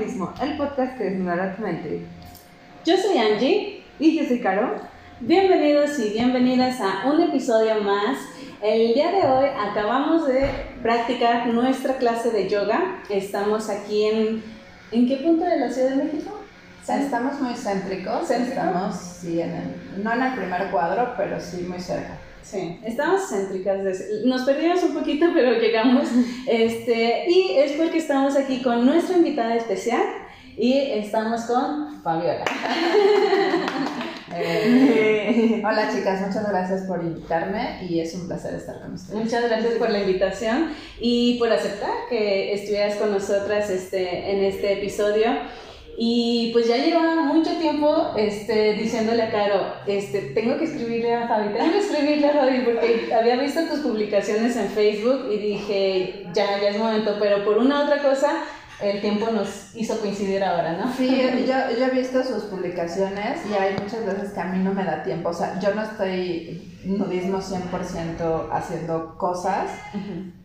El podcast que desnudará tu mente. Yo soy Angie. Y yo soy Caro. Bienvenidos y bienvenidas a un episodio más. El día de hoy acabamos de practicar nuestra clase de yoga. Estamos aquí en... ¿En qué punto de la Ciudad de México? Estamos muy céntricos. ¿Céntrico? Estamos, sí, en el- no en el primer cuadro, pero sí muy cerca. Sí, estamos céntricas. Nos perdimos un poquito, pero llegamos. Este, y es porque estamos aquí con nuestra invitada especial y estamos con Fabiola. Eh, hola chicas, muchas gracias por invitarme y es un placer estar con ustedes. Muchas gracias por la invitación y por aceptar que estuvieras con nosotras este, en este episodio. Y pues ya llevaba mucho tiempo este, diciéndole a Caro, este, tengo que escribirle a Fabi, tengo que escribirle a Fabi porque había visto tus publicaciones en Facebook y dije, ya, ya es momento, pero por una otra cosa, el tiempo nos hizo coincidir ahora, ¿no? Sí, yo, yo he visto sus publicaciones y hay muchas veces que a mí no me da tiempo. O sea, yo no estoy nudismo 100% haciendo cosas,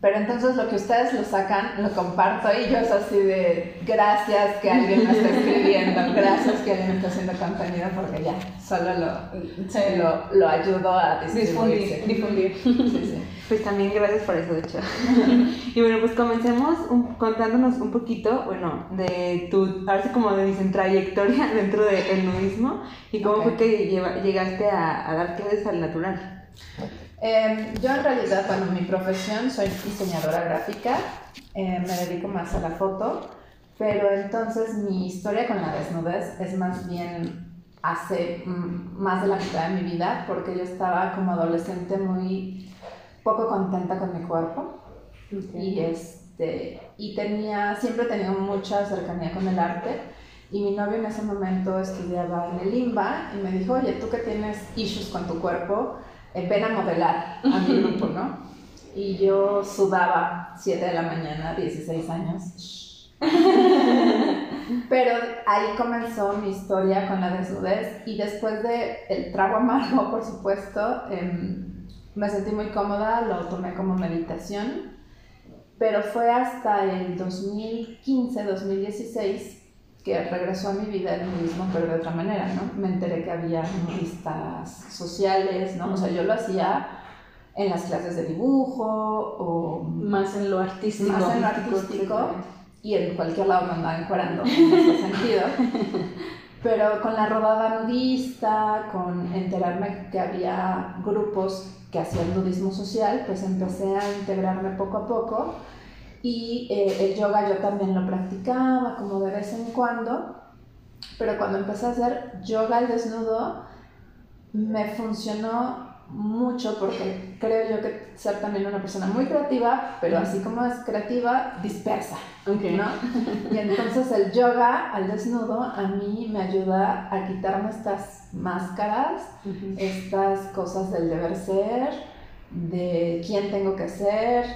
pero entonces lo que ustedes lo sacan, lo comparto y yo es así de gracias que alguien me está escribiendo, gracias que alguien me está haciendo contenido porque ya, solo lo, Sí. lo, lo ayudo a. Difundir, difundir. Sí, sí. Pues también gracias por eso, de hecho. y bueno, pues comencemos un- contándonos un poquito, bueno, de tu, ahora sí como de dicen, trayectoria dentro del nudismo y cómo fue que lleva- llegaste a, a dar clases al natural. Eh, yo en realidad, bueno, mi profesión soy diseñadora gráfica, eh, me dedico más a la foto, pero entonces mi historia con la desnudez es más bien hace mm, más de la mitad de mi vida, porque yo estaba como adolescente muy poco contenta con mi cuerpo. Y este y tenía siempre he tenido mucha cercanía con el arte. Y mi novio en ese momento estudiaba en el IMBA y me dijo oye tú que tienes issues con tu cuerpo eh, ven a modelar a mi grupo no y yo sudaba 7 de la mañana 16 años. Pero ahí comenzó mi historia con la desnudez. Y después de el trago amargo por supuesto em, me sentí muy cómoda lo tomé como meditación pero fue hasta el 2015-2016 que regresó a mi vida el nudismo, pero de otra manera, ¿no? Me enteré que había nudistas sociales, ¿no? O sea, yo lo hacía en las clases de dibujo o Más en lo artístico. más en lo artístico y en cualquier lado me andaba encuerando en ese sentido. Pero con la rodada nudista, con enterarme que había grupos que hacían nudismo social, pues empecé a integrarme poco a poco. Y eh, el yoga yo también lo practicaba como de vez en cuando. Pero cuando empecé a hacer yoga al desnudo, me funcionó mucho porque creo yo que ser también una persona muy creativa, pero así como es creativa, dispersa. Ok. ¿no? Y entonces el yoga al desnudo a mí me ayuda a quitarme estas máscaras, Ujú. estas cosas del deber ser, de quién tengo que ser,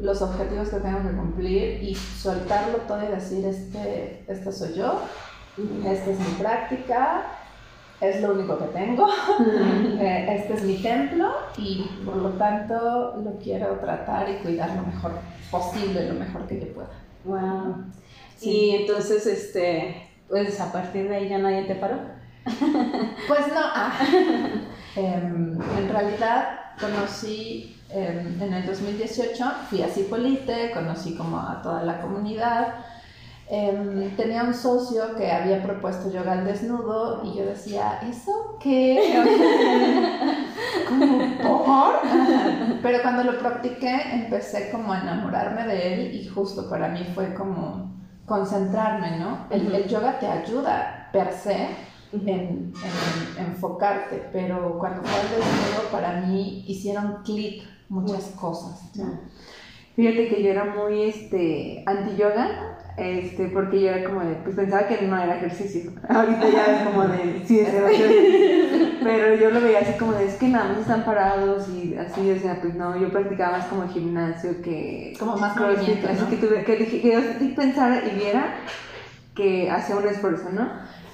los objetivos que tengo que cumplir y soltarlo todo y decir, este, este soy yo, esta es mi práctica, es lo único que tengo, eh, este es mi templo y por lo tanto lo quiero tratar y cuidar lo mejor posible, lo mejor que yo pueda. Wow. Sí. Y entonces, este, pues a partir de ahí ya nadie te paró. Pues no, ah. Em, en realidad conocí em, en el 2018, fui a Cipolite, conocí como a toda la comunidad. Em, tenía un socio que había propuesto yoga al desnudo y yo decía, ¿eso qué? como por. Pero cuando lo practiqué empecé como a enamorarme de él y justo para mí fue como concentrarme, ¿no? El, yoga te ayuda per se en, en enfocarte, pero cuando fue al desnudo para mí hicieron clic muchas cosas. ¿no? Fíjate que yo era muy este, anti-yoga, este, porque yo era como de, pues pensaba que no era ejercicio. Ahorita ya es como de, sí, es ejercicio. Pero yo lo veía así como de, es que nada más están parados y así, o sea, pues no, yo practicaba más como gimnasio que... Como más crossfit, movimiento, así ¿no? que, tuve, que, que yo pensara y viera que hacía un esfuerzo, ¿no?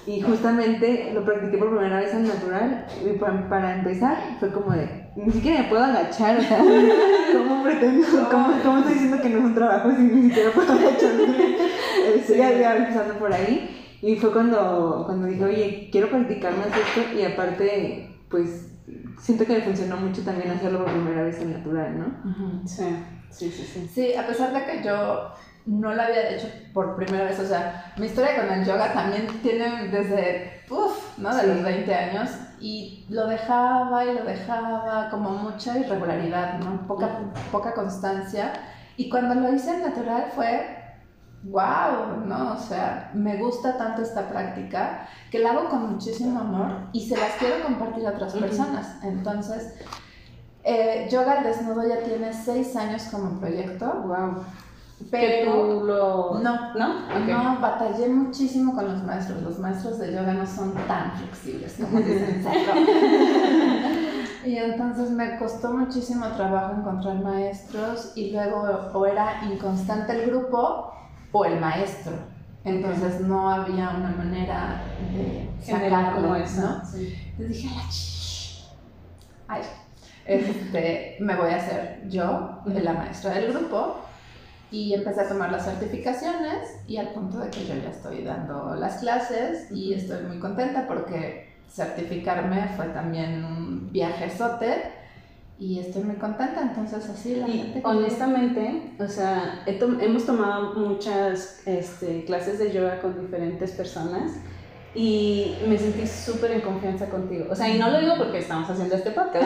Y justamente lo practiqué por primera vez en natural. Y para, para empezar, fue como de, ni siquiera me puedo agachar, o sea, ¿cómo pretendo? ¿Cómo, cómo estoy diciendo que no es un trabajo si ni siquiera puedo agacharme? Estoy ya empezando por ahí. Y fue cuando, cuando dije, oye, quiero practicar más esto y aparte, pues siento que me funcionó mucho también hacerlo por primera vez en natural, ¿no? Sí, sí, sí, sí. Sí, a pesar de que yo no lo había hecho por primera vez, o sea, mi historia con el yoga también tiene desde, uff, ¿no? De los 20 años y lo dejaba y lo dejaba, como mucha irregularidad, ¿no? Poca, poca constancia. Y cuando lo hice en natural fue wow, ¿no? O sea, me gusta tanto esta práctica que la hago con muchísimo amor y se las quiero compartir a otras personas. Entonces, eh, Yoga al Desnudo ya tiene seis años como proyecto. Wow. Pero tú lo... no, ¿No? Ok. no, batallé muchísimo con los maestros. Los maestros de yoga no son tan flexibles como dicen. Y entonces me costó muchísimo trabajo encontrar maestros y luego o era inconstante el grupo o el maestro. Entonces no había una manera de sacarlo, como eso. ¿no? Sí. Les dije ay, este, me voy a hacer yo la maestra del grupo y empecé a tomar las certificaciones y al punto de que yo ya estoy dando las clases y estoy muy contenta porque certificarme fue también un viajezote y estoy muy contenta, entonces así la Y gente... honestamente, o sea, he hemos tomado muchas este, clases de yoga con diferentes personas y me sentí súper en confianza contigo. O sea, y no lo digo porque estamos haciendo este podcast.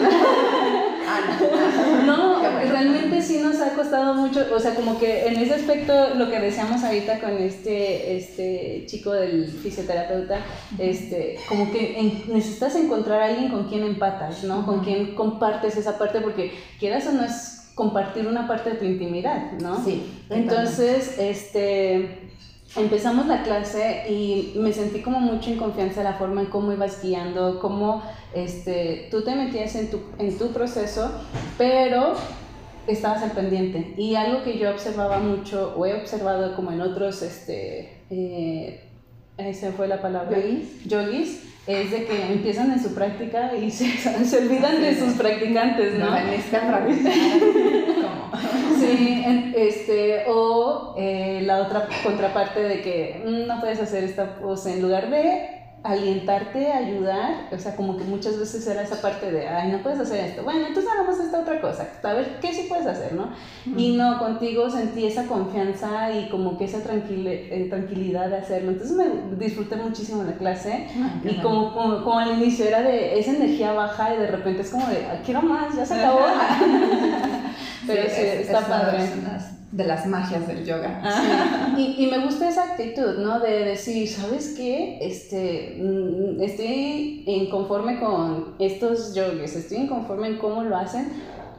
¿no? Ah, realmente sí nos ha costado mucho, o sea, como que en ese aspecto lo que decíamos ahorita con este, este chico del fisioterapeuta, este, como que en- necesitas encontrar a alguien con quien empatas, ¿no? Con quien compartes esa parte, porque quieras o no es compartir una parte de tu intimidad, ¿no? Sí. Entonces, este, empezamos la clase y me sentí como mucho en confianza la forma en cómo ibas guiando, cómo este, tú te metías en tu, en tu proceso, pero estabas al pendiente. Y algo que yo observaba mucho, o he observado como en otros, este, eh, esa fue la palabra, ¿Yogis? yogis, es de que empiezan en su práctica y se, se olvidan de sus practicantes, ¿no? No Sí, este, o eh, la otra contraparte de que mm, no puedes hacer esta cosa en lugar de alientarte, ayudar, o sea, como que muchas veces era esa parte de, ay, no puedes hacer esto, bueno, entonces hagamos esta otra cosa, a ver qué sí puedes hacer, ¿no? Y no, contigo sentí esa confianza y como que esa eh, tranquilidad de hacerlo, entonces me disfruté muchísimo la clase y como, como, como al inicio era de esa energía baja y de repente es como de, "Ah, quiero más, ya se acabó. Pero sí, es- está es padre. de las- magias del yoga. Y, y me gusta esa actitud, ¿no? De decir, ¿sabes qué? Este, mm, estoy inconforme con estos yogis, estoy inconforme en cómo lo hacen,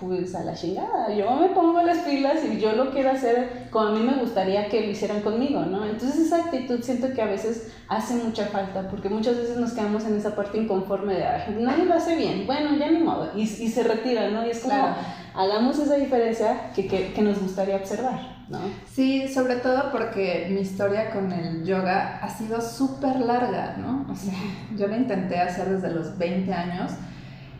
pues a la chingada. Yo me pongo las pilas y yo lo quiero hacer como a mí me gustaría que lo hicieran conmigo, ¿no? Entonces esa actitud siento que a veces hace mucha falta, porque muchas veces nos quedamos en esa parte inconforme de, "Ay, nadie lo hace bien, bueno, ya ni modo, y, y se retira, ¿no? Y es como, Claro. Hagamos esa diferencia que, que, que nos gustaría observar, ¿no? Sí, sobre todo porque mi historia con el yoga ha sido súper larga, ¿no? O sea, yo lo intenté hacer desde los 20 años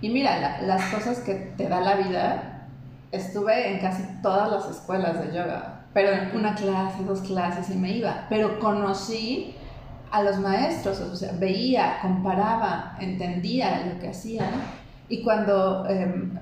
y mira, la- las cosas que te da la vida, estuve en casi todas las escuelas de yoga, pero en una clase, dos clases y me iba, pero conocí a los maestros, o sea, veía, comparaba, entendía lo que hacían y cuando em,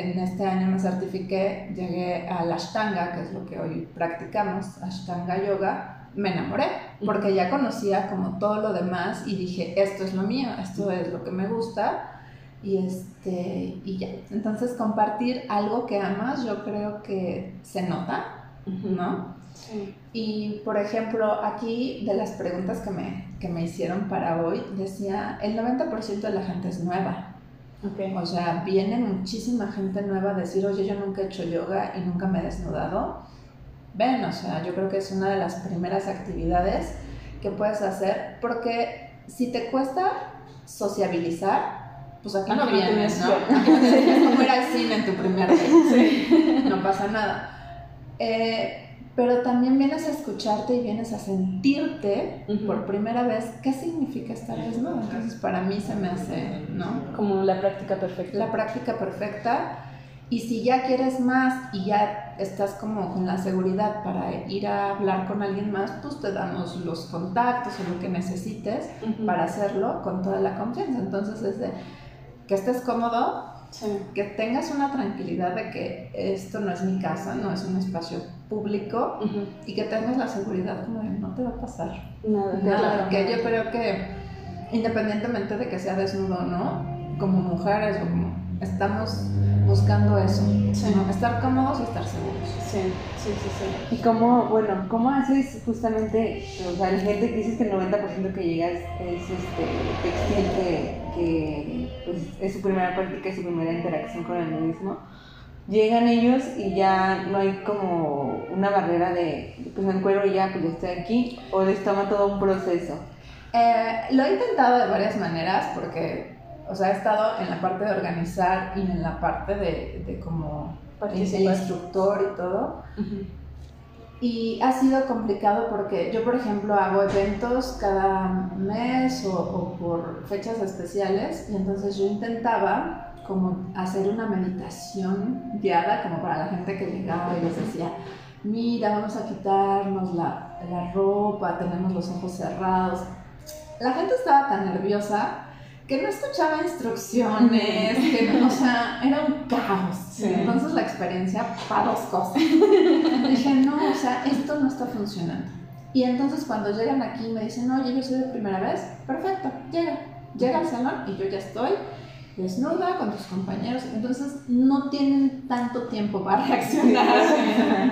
en este año me certifiqué, llegué al Ashtanga, que es lo que hoy practicamos, Ashtanga Yoga, me enamoré, porque ya conocía como todo lo demás y dije, esto es lo mío, esto es lo que me gusta y, este, y ya. Entonces compartir algo que amas yo creo que se nota, ¿no? Sí. Y por ejemplo, aquí de las preguntas que me, que me hicieron para hoy, decía, el 90% de la gente es nueva. Ok. O sea, viene muchísima gente nueva a decir, oye, yo nunca he hecho yoga y nunca me he desnudado. Ven, o sea, yo creo que es una de las primeras actividades que puedes hacer porque si te cuesta sociabilizar, pues aquí no Aquí no vienes, ¿no? como ir al cine en tu primer date. No pasa nada. Eh, pero también vienes a escucharte y vienes a sentirte Ujú. por primera vez qué significa estar desnudo. Entonces para mí se me hace, ¿no? Como la práctica perfecta. La práctica perfecta. Y si ya quieres más y ya estás como con la seguridad para ir a hablar con alguien más, pues te damos los contactos o lo que necesites Ujú. para hacerlo con toda la confianza. Entonces es de que estés cómodo, Sí. que tengas una tranquilidad de que esto no es mi casa, no es un espacio público y que tengas la seguridad como de no te va a pasar Nada. nada, que yo creo que independientemente de que sea desnudo o no, como mujeres o como estamos buscando eso, Sí. ¿no? estar cómodos y estar seguros. Sí, sí, sí, sí. Y cómo, bueno, ¿cómo haces justamente, o sea, la gente que dices que el 90% que llega es, es, este, textil, que, que pues, es su primera práctica, es su primera interacción con el nudismo? Llegan ellos y ya no hay como una barrera de, pues me encuentro ya, pues ya estoy aquí, o les toma todo un proceso. Eh, lo he intentado de varias maneras porque, o sea, he estado en la parte de organizar y en la parte de, de como el instructor y todo. Ujú. Y ha sido complicado porque yo, por ejemplo, hago eventos cada mes o, o por fechas especiales y entonces yo intentaba como hacer una meditación guiada como para la gente que llegaba y les decía, mira, vamos a quitarnos la, la ropa, tenemos los ojos cerrados. La gente estaba tan nerviosa que no escuchaba instrucciones, que no, o sea, era un caos. Sí. Entonces la experiencia para dos cosas. Dije, no, o sea, esto no está funcionando. Y entonces cuando llegan aquí me dicen, oye, yo soy de primera vez, perfecto, llega. Llega al salón y yo ya estoy desnuda con tus compañeros. Entonces no tienen tanto tiempo para reaccionar.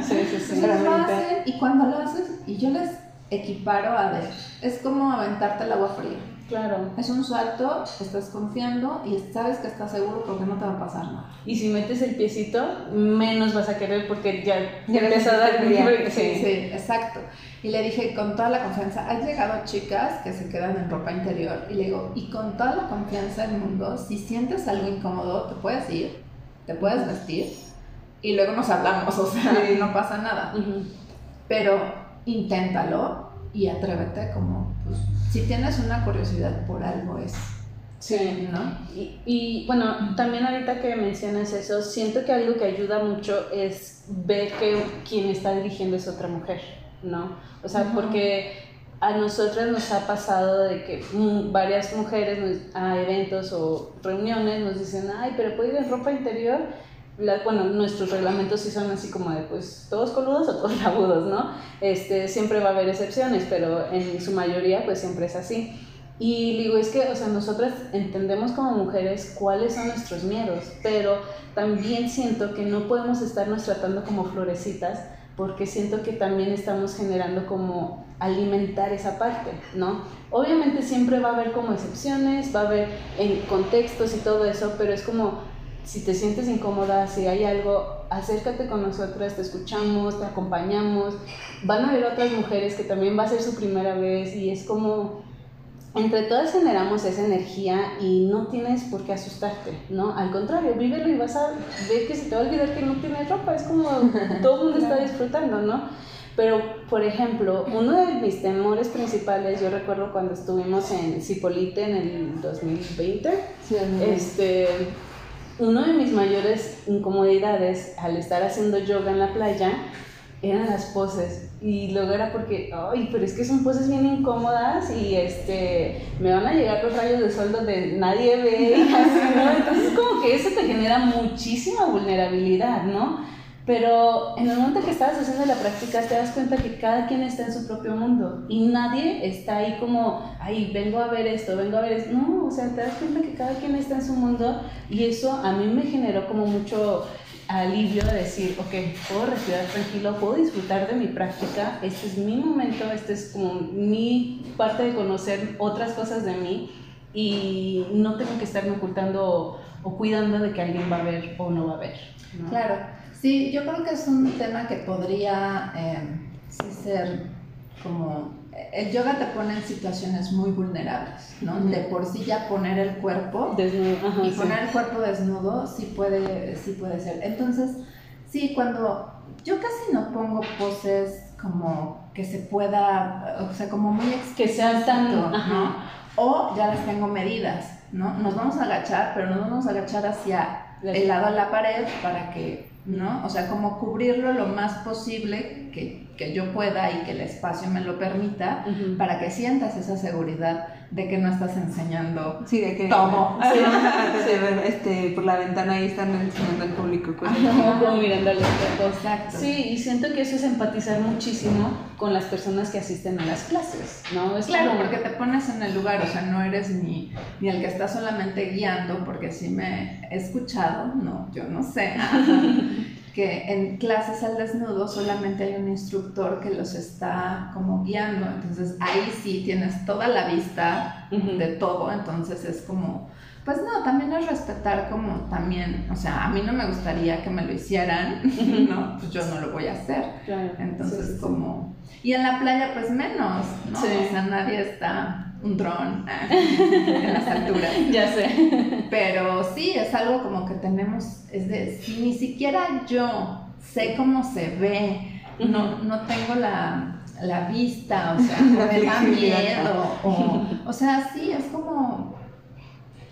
Sí, sí, sí. Entonces lo hacen y cuando lo haces, y yo les equiparo a ver, es como aventarte el agua fría. Claro. Es un salto, estás confiando y sabes que estás seguro porque no te va a pasar nada. Y si metes el piecito, menos vas a querer porque ya, Ya empieza a dar sentiste sí. Sí, exacto. Y le dije con toda la confianza, han llegado chicas que se quedan en ropa interior y le digo, y con toda la confianza del mundo, si sientes algo incómodo, te puedes ir, te puedes vestir y luego nos hablamos, o sea, Sí. no pasa nada. Pero inténtalo y atrévete como, si tienes una curiosidad por algo es, Sí. ¿no? Y, y, bueno, también ahorita que mencionas eso, siento que algo que ayuda mucho es ver que quien está dirigiendo es otra mujer, ¿no? O sea, porque a nosotras nos ha pasado de que mm, varias mujeres nos- a eventos o reuniones nos dicen, ay, pero puedo ir en ropa interior. La- bueno, nuestros reglamentos sí son así como de, pues, todos coludos o todos labudos, ¿no? Este, siempre va a haber excepciones, pero en su mayoría, pues, siempre es así. Y digo, es que, o sea, nosotras entendemos como mujeres cuáles son nuestros miedos, pero también siento que no podemos estarnos tratando como florecitas porque siento que también estamos generando como alimentar esa parte, ¿no? Obviamente siempre va a haber como excepciones, va a haber en contextos y todo eso, pero es como si te sientes incómoda, si hay algo, acércate con nosotras, te escuchamos, te acompañamos. Van a haber otras mujeres que también va a ser su primera vez y es como entre todas generamos esa energía y no tienes por qué asustarte, ¿no? Al contrario, vívelo y vas a ver que se te va a olvidar que no tienes ropa, es como todo el mundo está disfrutando, ¿no? Pero, por ejemplo, uno de mis temores principales, yo recuerdo cuando estuvimos en Cipolite en el 2020, Sí, este, uno de mis mayores incomodidades al estar haciendo yoga en la playa eran las poses y luego era porque, ay, pero es que son poses bien incómodas y este, me van a llegar los rayos de sol donde nadie ve y así, ¿no? Entonces como que eso te genera muchísima vulnerabilidad, ¿no? Pero en el momento que estabas haciendo la práctica te das cuenta que cada quien está en su propio mundo y nadie está ahí como, ay, vengo a ver esto, vengo a ver esto. No, o sea, te das cuenta que cada quien está en su mundo y eso a mí me generó como mucho alivio de decir, ok, puedo respirar tranquilo, puedo disfrutar de mi práctica, este es mi momento, este es como mi parte de conocer otras cosas de mí y no tengo que estarme ocultando o, o cuidando de que alguien va a ver o no va a ver. ¿no? Claro, sí, yo creo que es un tema que podría eh, sí ser como... El yoga te pone en situaciones muy vulnerables, ¿no? De por sí ya poner el cuerpo Desnudo, ajá, y sí. poner el cuerpo desnudo sí puede, sí puede ser. Entonces, Sí, cuando yo casi no pongo poses como que se pueda, o sea, como muy Que sean tan... ¿no? Ajá. O ya las tengo medidas, ¿no? Nos vamos a agachar, pero nos vamos a agachar hacia Las- el lado de la pared para que, ¿no? O sea, como cubrirlo lo más posible que, que yo pueda y que el espacio me lo permita para que sientas esa seguridad de que no estás enseñando Sí, de que. Sí, de ver, este, por la ventana ahí están enseñando al público cosas. Como, mirando al espejo. Exacto. Sí, y siento que eso es empatizar muchísimo con las personas que asisten a las clases, ¿no? Es Claro, como- porque te pones en el lugar, o sea, no eres ni, ni el que está solamente guiando, porque sí me he escuchado, no, yo no sé, que en clases al desnudo solamente hay un instructor que los está como guiando, entonces ahí sí tienes toda la vista de todo, entonces es como, pues no, también es respetar como también, o sea, a mí no me gustaría que me lo hicieran, ¿no? Pues yo no lo voy a hacer. Claro. Entonces, Sí, sí, sí. como. Y en la playa, pues menos, ¿no? O sea, nadie está un dron ah, en las alturas. Ya sé. Pero sí, es algo como que tenemos. Es de. Si ni siquiera yo sé cómo se ve, no, no tengo la, la vista, o sea, me da miedo. O, o sea, sí, es como.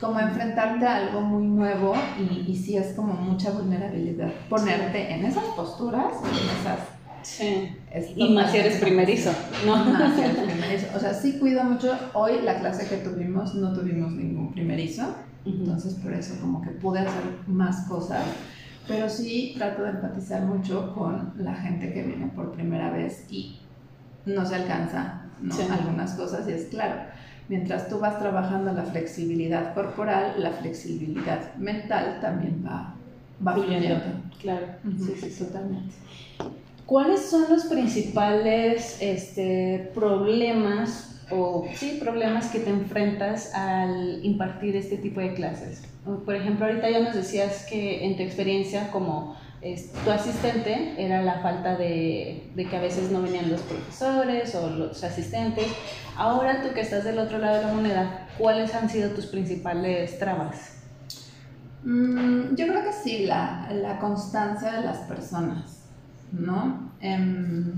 Como enfrentarte a algo muy nuevo y, y sí es como mucha vulnerabilidad. Ponerte en esas posturas, en esas Sí. Y más si eres primerizo, ¿no? Más si eres primerizo. O sea, sí cuido mucho. Hoy la clase que tuvimos no tuvimos ningún primerizo, Ujú. entonces por eso como que pude hacer más cosas. Pero sí trato de empatizar mucho con la gente que viene por primera vez y no se alcanza ¿no? Sí. algunas cosas y es claro. Mientras tú vas trabajando la flexibilidad corporal, la flexibilidad mental también va, va Fluyendo. Claro. Ujú. Sí, sí, totalmente. ¿Cuáles son los principales este, problemas o sí, problemas que te enfrentas al impartir este tipo de clases? Por ejemplo, ahorita ya nos decías que en tu experiencia como tu asistente era la falta de, de que a veces no venían los profesores o los asistentes. Ahora tú que estás del otro lado de la moneda, ¿cuáles han sido tus principales trabas? Mm, yo creo que sí, la, la constancia de las personas, ¿no? Em,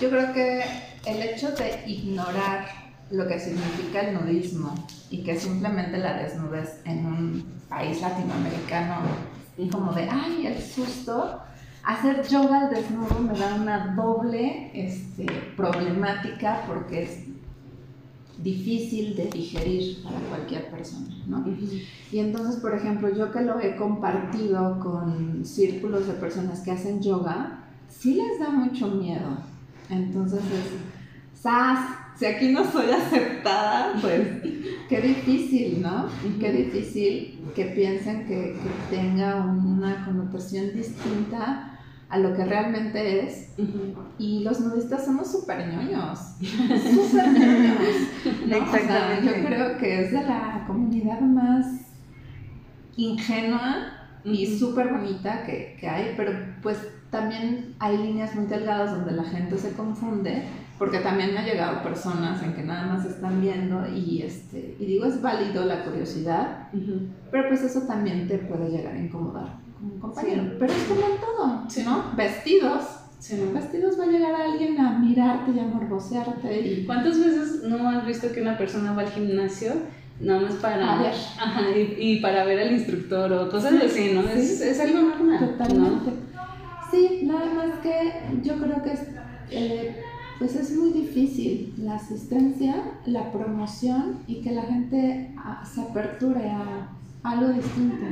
yo creo que el hecho de ignorar lo que significa el nudismo y que simplemente la desnudez en un país latinoamericano, como de, ay, el susto, hacer yoga al desnudo me da una doble este, problemática porque es difícil de digerir para cualquier persona, ¿no? Y entonces, por ejemplo, yo que lo he compartido con círculos de personas que hacen yoga, sí les da mucho miedo. Entonces es, ¡zas! Si aquí no soy aceptada, pues qué difícil, ¿no? Qué difícil que piensen que, que tenga una connotación distinta a lo que realmente es. Ujú. Y los nudistas somos súper ñoños, súper ñoños. ¿no? O sea, Exactamente. yo creo que es de la comunidad más ingenua y Ujú. súper bonita que, que hay, pero pues también hay líneas muy delgadas donde la gente se confunde, porque también me ha llegado personas en que nada más están viendo y, este, y digo, es válido la curiosidad, Ujú. pero pues eso también te puede llegar a incomodar como un compañero. Sí. Pero es como en todo, Sí. ¿no? Vestidos. Sí. Vestidos va a llegar alguien a mirarte y a morbosearte y... ¿Cuántas veces no has visto que una persona va al gimnasio nada más para A ver. Ajá, y, y para ver al instructor o cosas Sí, así, ¿no? Es, es algo normal. ¿no? Totalmente. Sí, nada más que yo creo que es, eh, pues es muy difícil la asistencia, la promoción y que la gente ah, se aperture a algo distinto.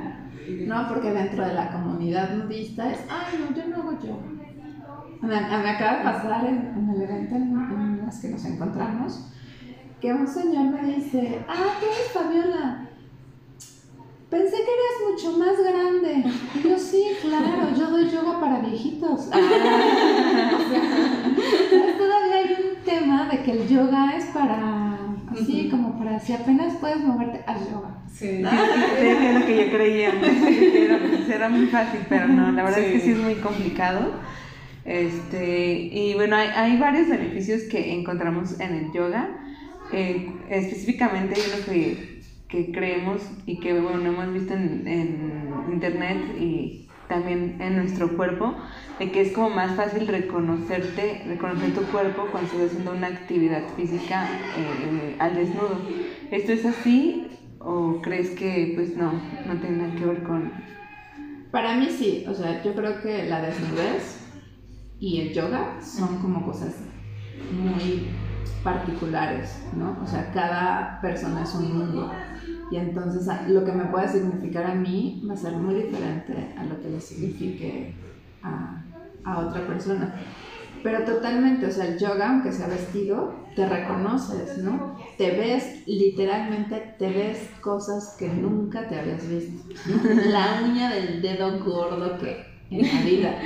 No, porque dentro de la comunidad nudista es, ay, no, yo no hago yoga. Me, me acaba de pasar en, en el evento en, en las que nos encontramos que un señor me dice, ah, tú eres Fabiola. Pensé que eras mucho más grande. Y yo, sí, claro, yo doy yoga para viejitos. O sea, ¿sabes? todavía hay un tema de que el yoga es para, así Ujú. como para, si apenas puedes moverte, haz yoga. Sí. Sí, es lo que yo creía antes, era, pues, era muy fácil, pero no, la verdad es que Sí. sí es muy complicado. Este, y bueno, hay, hay varios beneficios que encontramos en el yoga. Eh, específicamente hay uno que, que creemos y que bueno, hemos visto en, en internet y también en nuestro cuerpo, de que es como más fácil reconocerte, reconocer tu cuerpo cuando estás haciendo una actividad física eh, al desnudo. ¿Esto es así o crees que pues no, no tiene nada que ver con... Para mí sí, o sea, yo creo que la desnudez y el yoga son como cosas muy particulares, ¿no? O sea, cada persona es un mundo. Y entonces lo que me puede significar a mí va a ser muy diferente a lo que le signifique a, a otra persona. Pero totalmente, o sea, el yoga, aunque sea vestido, te reconoces, ¿no? Te ves, literalmente, te ves cosas que nunca te habías visto. La uña del dedo gordo que en la vida,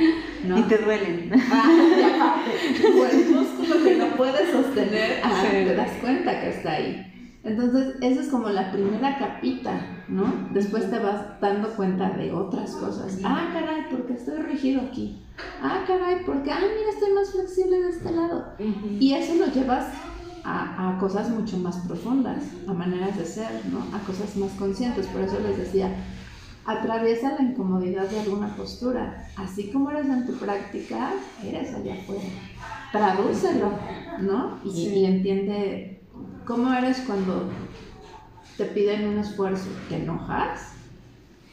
¿no? Y te duelen. Ah, y aparte, o el músculo que no puedes sostener, ah, te das cuenta que está ahí. Entonces, eso es como la primera capita, ¿no? Después te vas dando cuenta de otras cosas. Ah, caray, porque estoy rígido aquí. Ah, caray, porque, ah, mira, estoy más flexible de este lado. Y eso lo llevas a, a, cosas mucho más profundas, a maneras de ser, ¿no? A cosas más conscientes. Por eso les decía, atraviesa la incomodidad de alguna postura. Así como eres en tu práctica, eres allá afuera. Tradúcelo, ¿no? Y, sí. y entiende ¿Cómo eres cuando te piden un esfuerzo? ¿Te enojas?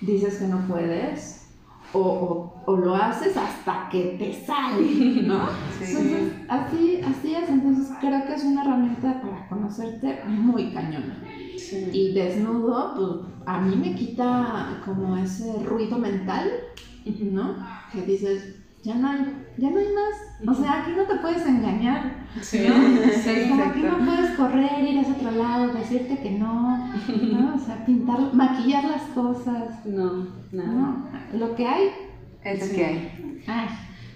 ¿Dices que no puedes? O, o, o lo haces hasta que te sale, ¿no? Sí. Entonces, así, así es. Entonces, creo que es una herramienta para conocerte muy cañona. Sí. Y desnudo, pues a mí me quita como ese ruido mental, ¿no? Que dices, ya no hay, ya no hay más. O sea, aquí no te puedes engañar. Sí, ¿no? sí, Como aquí no puedes correr, ir a otro lado, decirte que no, ¿no? O sea, pintar, maquillar las cosas. No, nada. No, lo que hay es lo que hay. Ay.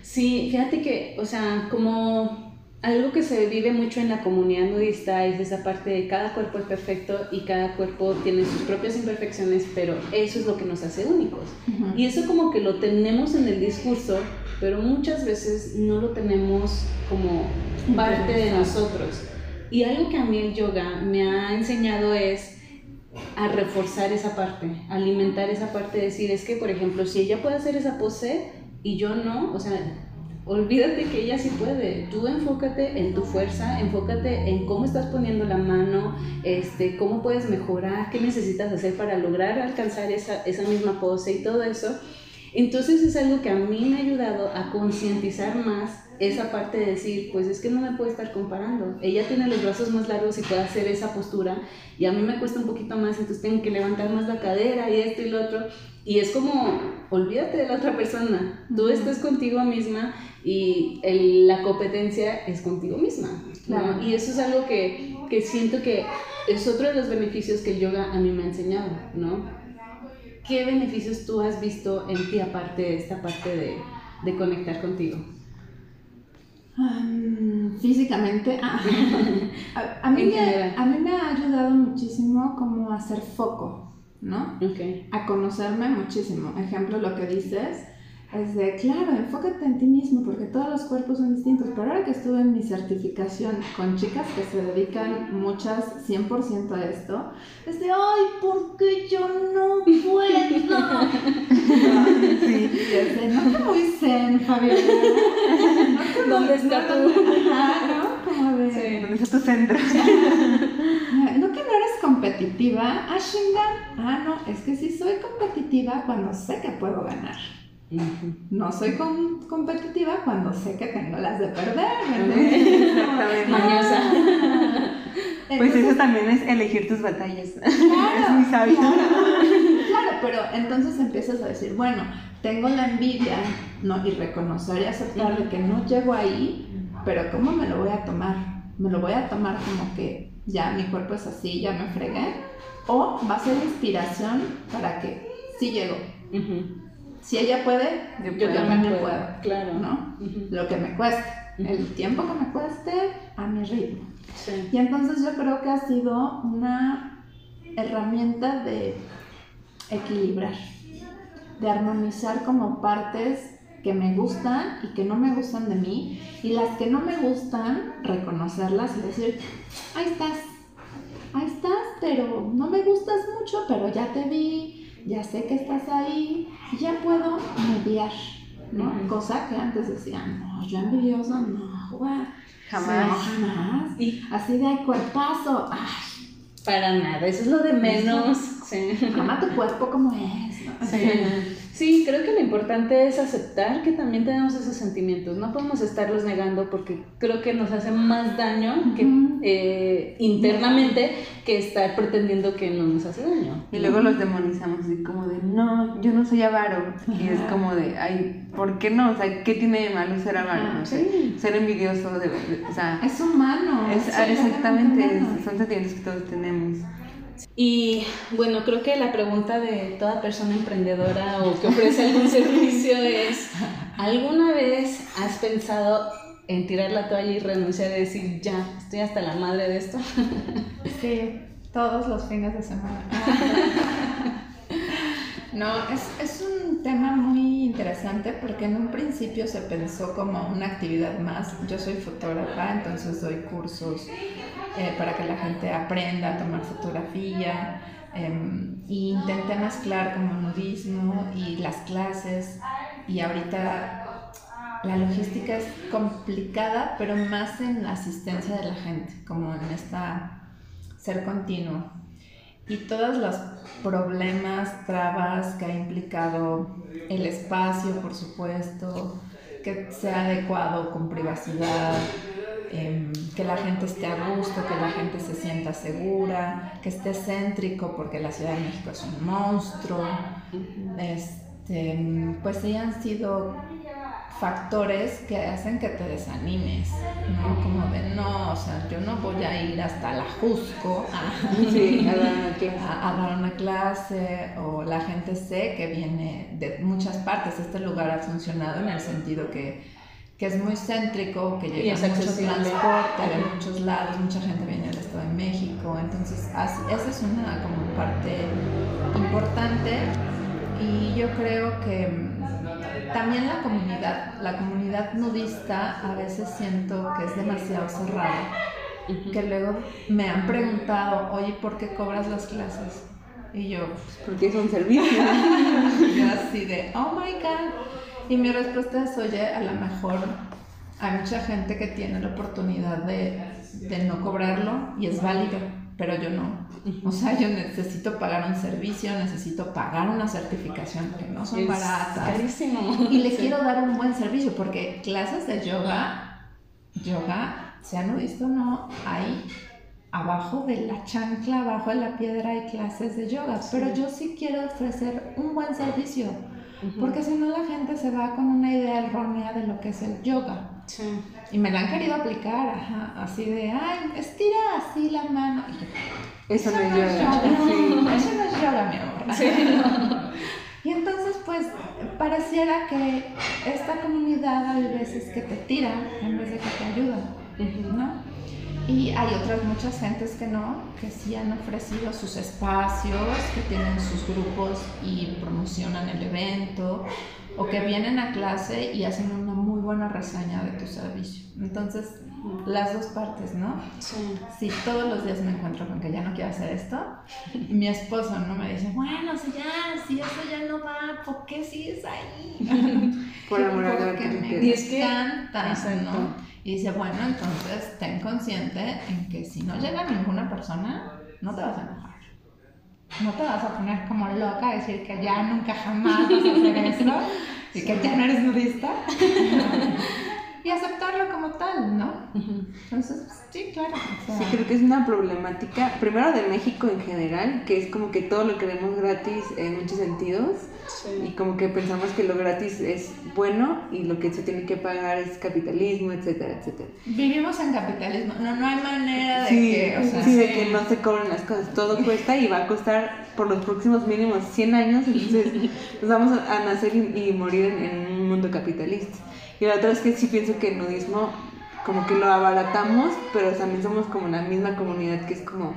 Sí, fíjate que, o sea, como algo que se vive mucho en la comunidad nudista es esa parte de cada cuerpo es perfecto y cada cuerpo tiene sus propias imperfecciones, pero eso es lo que nos hace únicos. Uh -huh. Y eso como que lo tenemos en el discurso, pero muchas veces no lo tenemos como parte de nosotros. Y algo que a mí el yoga me ha enseñado es a reforzar esa parte, alimentar esa parte, de decir, es que, por ejemplo, si ella puede hacer esa pose y yo no, o sea, olvídate que ella sí puede. Tú enfócate en tu fuerza, enfócate en cómo estás poniendo la mano, este, cómo puedes mejorar, qué necesitas hacer para lograr alcanzar esa, esa misma pose y todo eso. Entonces es algo que a mí me ha ayudado a concientizar más esa parte de decir, pues es que no me puedo estar comparando. Ella tiene los brazos más largos y puede hacer esa postura y a mí me cuesta un poquito más, entonces tengo que levantar más la cadera y esto y lo otro. Y es como, olvídate de la otra persona, tú uh -huh. estás contigo misma y el, la competencia es contigo misma. Claro. Y eso es algo que, que siento que es otro de los beneficios que el yoga a mí me ha enseñado, ¿no? ¿Qué beneficios tú has visto en ti aparte de esta parte de, de conectar contigo? Um, físicamente, ah, a, a, mí me, a, mí me, ha ayudado muchísimo como a hacer foco, ¿no? Okay. A conocerme muchísimo. Ejemplo, lo que dices es de, claro, enfócate en ti mismo porque todos los cuerpos son distintos. Pero ahora que estuve en mi certificación con chicas que se dedican muchas 100% a esto, es de, ay, ¿por qué yo no puedo? sí, es de, no te muy zen, Fabiola. No ¿Dónde está tu...? ¿no? Como de... Sí, ¿dónde está tu centro? no que no eres competitiva, ah, chinga. Ah, no, es que sí soy competitiva cuando sé que puedo ganar. Uh -huh. No soy com competitiva cuando sé que tengo las de perder. Exactamente. Mañosa. Pues eso también es elegir tus batallas. Claro, es muy sabio. Claro, claro, pero entonces empiezas a decir, bueno, tengo la envidia, ¿no? Y reconocer y aceptar de que no llego ahí, pero ¿cómo me lo voy a tomar? ¿Me lo voy a tomar como que ya mi cuerpo es así, ya me fregué? ¿O va a ser inspiración para que sí llego? Uh -huh si ella puede, yo, yo también puedo, puedo, claro. ¿no? Uh -huh. Lo que me cueste, uh -huh. el tiempo que me cueste, a mi ritmo. Sí. Y entonces yo creo que ha sido una herramienta de equilibrar, de armonizar como partes que me gustan y que no me gustan de mí, y las que no me gustan, reconocerlas y decir, ahí estás, ahí estás, pero no me gustas mucho, pero ya te vi, ya sé que estás ahí, ya puedo mediar, ¿no? Ujú. Cosa que antes decían, no, yo envidioso, no. Jamás. No, jamás. Y Así de cuerpazo, ay, para nada, eso es lo de menos. Sí. ama tu cuerpo como es. Sí. Sí, creo que lo importante es aceptar que también tenemos esos sentimientos. No podemos estarlos negando porque creo que nos hace más daño que, eh, internamente que estar pretendiendo que no nos hace daño. Y luego los demonizamos así como de, no, yo no soy avaro. Y es como de, ay, ¿por qué no? O sea, ¿qué tiene de malo ser avaro? Ajá, O sea, sí. Ser envidioso, de, de- o sea, Es humano. es, sí, exactamente, es- son sentimientos que todos tenemos. Y bueno, creo que la pregunta de toda persona emprendedora o que ofrece algún servicio es, ¿alguna vez has pensado en tirar la toalla y renunciar y decir, ya, estoy hasta la madre de esto? Sí, todos los fines de semana. No, es, es un tema muy interesante porque en un principio se pensó como una actividad más. Yo soy fotógrafa, entonces doy cursos eh, para que la gente aprenda a tomar fotografía. em, y intenté mezclar como nudismo y las clases. Y ahorita la logística es complicada, pero más en la asistencia de la gente, como en esta ser continuo. Y todos los problemas, trabas que ha implicado el espacio, por supuesto, que sea adecuado con privacidad, em, que la gente esté a gusto, que la gente se sienta segura, que esté céntrico, porque la Ciudad de México es un monstruo. Este, pues sí han sido factores que hacen que te desanimes, ¿no? Como de no, o sea, yo no voy a ir hasta la Jusco a, Sí, a dar una clase. a- a dar una clase o la gente sé que viene de muchas partes. Este lugar ha funcionado en el sentido que, que es muy céntrico, que llega es mucho accesible. transporte de muchos lados, mucha gente viene del Estado de México, entonces así- esa es una como parte importante y yo creo que mm, también la comunidad, la comunidad nudista a veces siento que es demasiado cerrada que luego me han preguntado, oye, ¿por qué cobras las clases? Y yo, Porque es un servicio. yo así de, oh my god. Y mi respuesta es, oye, a lo mejor hay mucha gente que tiene la oportunidad de, de no cobrarlo y es válido, pero yo no. O sea, yo necesito pagar un servicio, necesito pagar una certificación que no son Es baratas. carísimo. Y le Sí. quiero dar un buen servicio porque clases de yoga, yoga, se han visto o no, hay abajo de la chancla, abajo de la piedra hay clases de yoga, pero yo sí quiero ofrecer un buen servicio, porque si no la gente se va con una idea errónea de lo que es el yoga. Sí. Y me la han querido aplicar, ajá, así de, ay, estira así la mano. Yo, Eso no es yoga. Sí. Eso no es yoga, mi amor. Sí. Y entonces, pues, pareciera que esta comunidad hay veces que te tira en vez de que te ayuda. ¿no? Y hay otras muchas gentes que no, que sí han ofrecido sus espacios, que tienen sus grupos y promocionan el evento, o que vienen a clase y hacen una muy buena reseña de tu servicio. Entonces, las dos partes, ¿no? Sí. Si todos los días me encuentro con que ya no quiero hacer esto, y mi esposo no me dice, bueno, si ya, si eso ya no va, ¿por qué sigues ahí? Por amor al Porque me Y es que- encanta. ¿no? Y dice, bueno, entonces ten consciente en que si no llega ninguna persona, no te vas a enojar. No te vas a poner como loca a decir que ya nunca jamás vas a hacer eso y que ya no eres nudista. y aceptarlo como tal, ¿no? Entonces, sí, claro. o sea, Sí, creo que es una problemática, primero de México en general, que es como que todo lo queremos gratis en muchos sentidos y Sí. como que pensamos que lo gratis es bueno y lo que se tiene que pagar es capitalismo, etcétera, etcétera. Vivimos en capitalismo, no, no hay manera de Sí, que, o sea, sí, de que no se cobren las cosas, todo cuesta y va a costar por los próximos mínimos 100 años, entonces nos vamos a, a nacer y, y morir en, en un mundo capitalista. Y la otra es que sí pienso que el nudismo como que lo abaratamos, pero también somos como la misma comunidad que es como,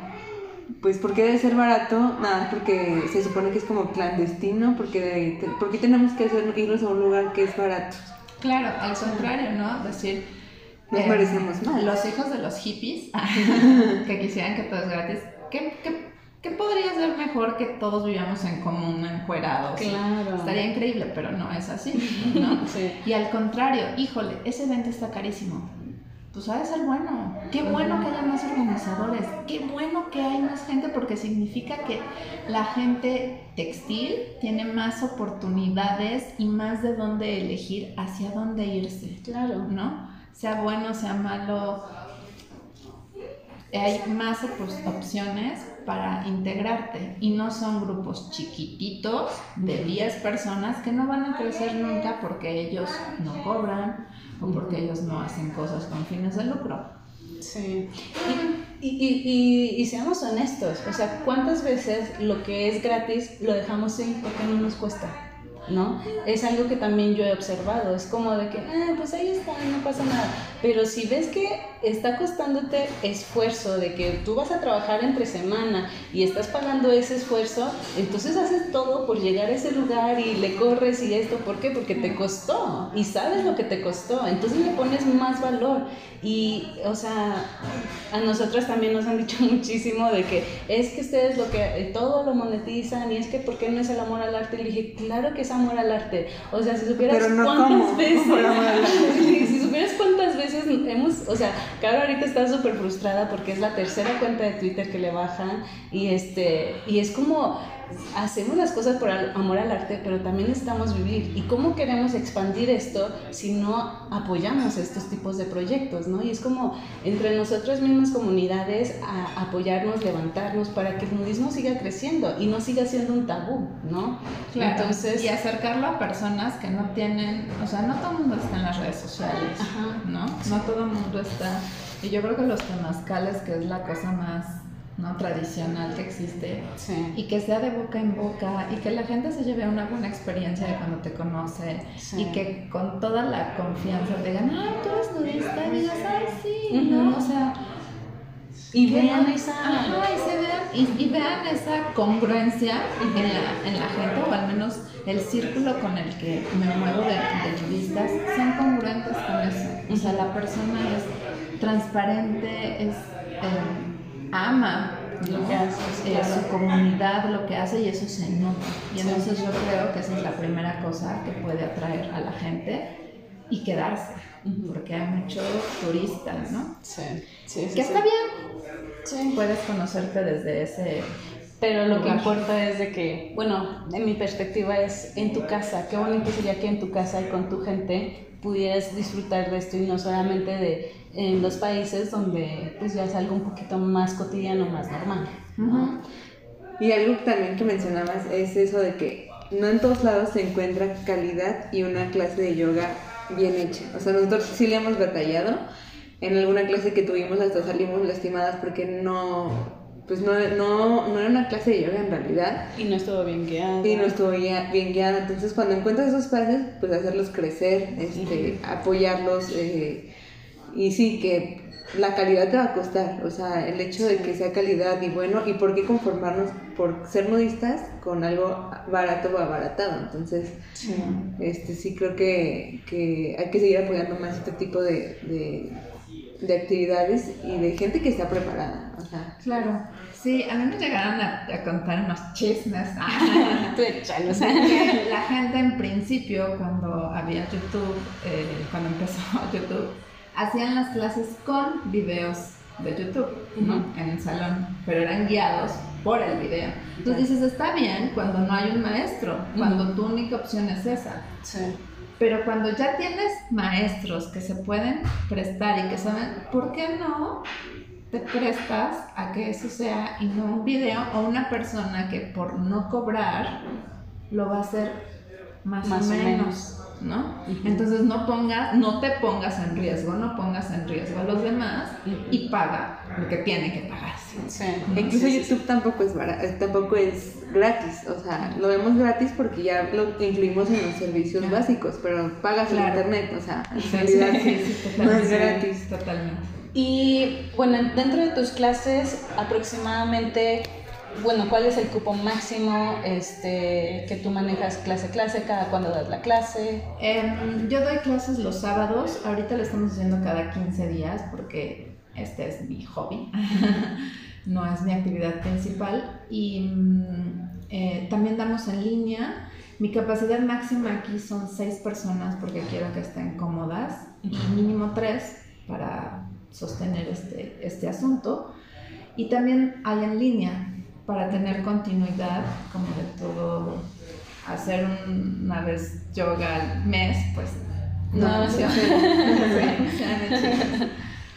pues ¿por qué debe ser barato? Nada, porque se supone que es como clandestino, porque, debe- te- ¿por qué tenemos que hacer, irnos a un lugar que es barato? Claro, al contrario, ¿no? Decir, Nos eh, merecemos más. Los hijos de los hippies que quisieran que todo es gratis, ¿qué, qué ¿Qué podría ser mejor que todos vivamos en común, encuerados? Claro. Estaría increíble, pero no es así, ¿no? Sí. Y al contrario, híjole, ese evento está carísimo. Pues ha de ser bueno. Qué bueno que haya más organizadores. Qué bueno que hay más gente porque significa que la gente textil tiene más oportunidades y más de dónde elegir hacia dónde irse, Claro. ¿no? Sea bueno, sea malo, hay más op- opciones para integrarte y no son grupos chiquititos de 10 personas que no van a crecer nunca porque ellos no cobran o porque ellos no hacen cosas con fines de lucro. Sí. Y, y, y, y, seamos honestos, o sea, ¿cuántas veces lo que es gratis lo dejamos sin porque no nos cuesta? ¿No? Es algo que también yo he observado, es como de que, ah, pues ahí está, no pasa nada. Pero si ves que está costándote esfuerzo, de que tú vas a trabajar entre semana y estás pagando ese esfuerzo, entonces haces todo por llegar a ese lugar y le corres y esto, ¿por qué? Porque te costó y sabes lo que te costó, entonces le pones más valor. Y, o sea, a nosotras también nos han dicho muchísimo de que es que ustedes lo que todo lo monetizan y es que ¿por qué no es el amor al arte? Y le dije, claro que es amor al arte. O sea, si supieras no cuántas veces, amor si supieras cuántas veces hemos, o sea, Caro ahorita está súper frustrada porque es la tercera cuenta de Twitter que le bajan y este, y es como hacemos las cosas por amor al arte, pero también necesitamos vivir. ¿Y cómo queremos expandir esto si no apoyamos estos tipos de proyectos, no? Y es como entre nosotras mismas comunidades a apoyarnos, levantarnos para que el nudismo siga creciendo y no siga siendo un tabú, ¿no? Entonces, y acercarlo a personas que no tienen, o sea, no todo el mundo está en las redes sociales, Ajá. ¿no? No todo el mundo está. Y yo creo que los temazcales, que es la cosa más no tradicional que existe, sí, y que sea de boca en boca, y que la gente se lleve una buena experiencia de cuando te conoce, Sí. y que con toda la confianza te digan, ay, tú eres nudista, y digas, ay, sí. ¿no? O sea, y vean esa... Ajá, y, se vean, y, y vean esa congruencia en la, en la gente, o al menos el círculo con el que me muevo de, de nudistas, son congruentes con eso. O sea, la persona es transparente, es eh, ama Lo que hace, Eh, su comunidad, lo que hace, y eso se nota. Y entonces yo creo que esa es la primera cosa que puede atraer a la gente y quedarse, porque hay muchos turistas, ¿no? Sí, sí, sí, Que sí. está bien, Sí. puedes conocerte desde ese Pero lo que importa es de que, bueno, en mi perspectiva es en tu casa. Qué bonito sería que en tu casa y con tu gente pudieras disfrutar de esto y no solamente de en los países donde pues ya es algo un poquito más cotidiano, más normal. ¿no? Y algo también que mencionabas es eso de que no en todos lados se encuentra calidad y una clase de yoga bien hecha. O sea, nosotros sí le hemos batallado. En alguna clase que tuvimos hasta salimos lastimadas porque no, pues no, no, no era una clase de yoga en realidad Y no estuvo bien guiado. y no estuvo guia- bien guiada. Entonces, cuando encuentras esos espacios, pues hacerlos crecer, este, apoyarlos eh, y sí, que la calidad te va a costar. O sea, el hecho de que sea calidad y bueno, y por qué conformarnos por ser nudistas con algo barato o abaratado. Entonces, Sí. este, sí creo que, que hay que seguir apoyando más este tipo de, de, de actividades y de gente que está preparada. O sea, Claro. Sí, a mí me llegaron a, a contar unos chismes. Tú la gente en principio, cuando había YouTube, eh, cuando empezó YouTube, hacían las clases con videos de YouTube. En el salón, pero eran guiados por el video. Entonces dices, está bien cuando no hay un maestro, cuando tu única opción es esa. Sí. Pero cuando ya tienes maestros que se pueden prestar y que saben, ¿por qué no te prestas a que eso sea y no un video o una persona que por no cobrar lo va a hacer más, Más o o menos, ¿no? Entonces no pongas, no te pongas en riesgo, no pongas en riesgo a los demás y paga lo que tiene que pagarse. Sí. Incluso Sí, sí, sí. YouTube tampoco es bara- eh, tampoco es gratis, o sea, lo vemos gratis porque ya lo incluimos en los servicios Claro. básicos, pero pagas el Claro. internet, o sea, en Sí, realidad sí, sí, no es gratis. Totalmente. Y bueno, dentro de tus clases, aproximadamente, bueno, ¿cuál es el cupo máximo este, que tú manejas clase a clase? ¿Cada cuándo das la clase? Em, yo doy clases los sábados, ahorita lo estamos haciendo cada 15 días porque este es mi hobby. no es mi actividad principal. Y mm, eh, también damos en línea. Mi capacidad máxima aquí son seis personas porque quiero que estén cómodas y mínimo tres para sostener este, este asunto. Y también hay en línea para tener continuidad, como de todo, hacer una vez yoga al mes, pues no, no sí,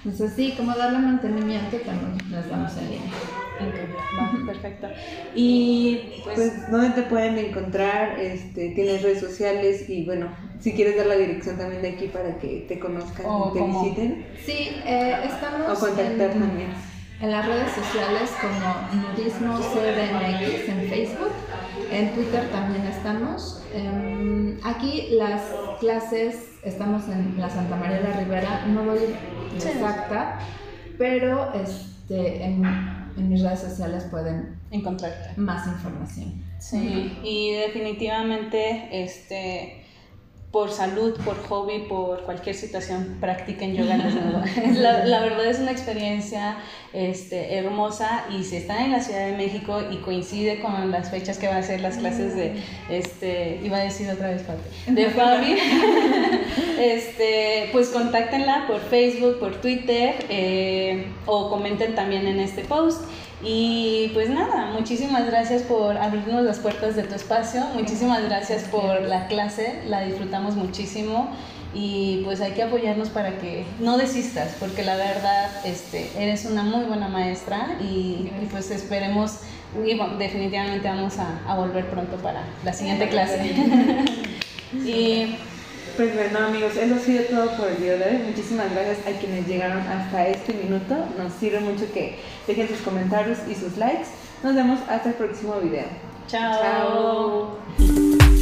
Entonces sí, como darle mantenimiento también las damos en línea. perfecto. Y pues, pues, ¿dónde te pueden encontrar? Este, ¿Tienes redes sociales? Y bueno, si quieres dar la dirección también de aquí para que te conozcan y te visiten. Sí, eh, estamos... O contactar también. En las redes sociales como Nudismo CDMX en Facebook. En Twitter también estamos. Em, aquí las clases, estamos en la Santa María de la Ribera, no voy exacta, pero este, en, en, mis redes sociales pueden encontrar más información. Sí, y definitivamente este por salud, por hobby, por cualquier situación, practiquen yoga la, la, verdad es una experiencia este, hermosa y si están en la Ciudad de México y coincide con las fechas que van a ser las clases de, este, iba a decir otra vez, de Fabi, este, pues contáctenla por Facebook, por Twitter eh, o comenten también en este post. Y pues nada, muchísimas gracias por abrirnos las puertas de tu espacio, muchísimas gracias por la clase, la disfrutamos muchísimo y pues hay que apoyarnos para que no desistas, porque la verdad este, eres una muy buena maestra y, pues esperemos, y definitivamente vamos a, a volver pronto para la siguiente clase. y pues bueno amigos, eso ha sido todo por el día de hoy. Muchísimas gracias a quienes llegaron hasta este minuto. Nos sirve mucho que dejen sus comentarios y sus likes. Nos vemos hasta el próximo video. Chao. Chao.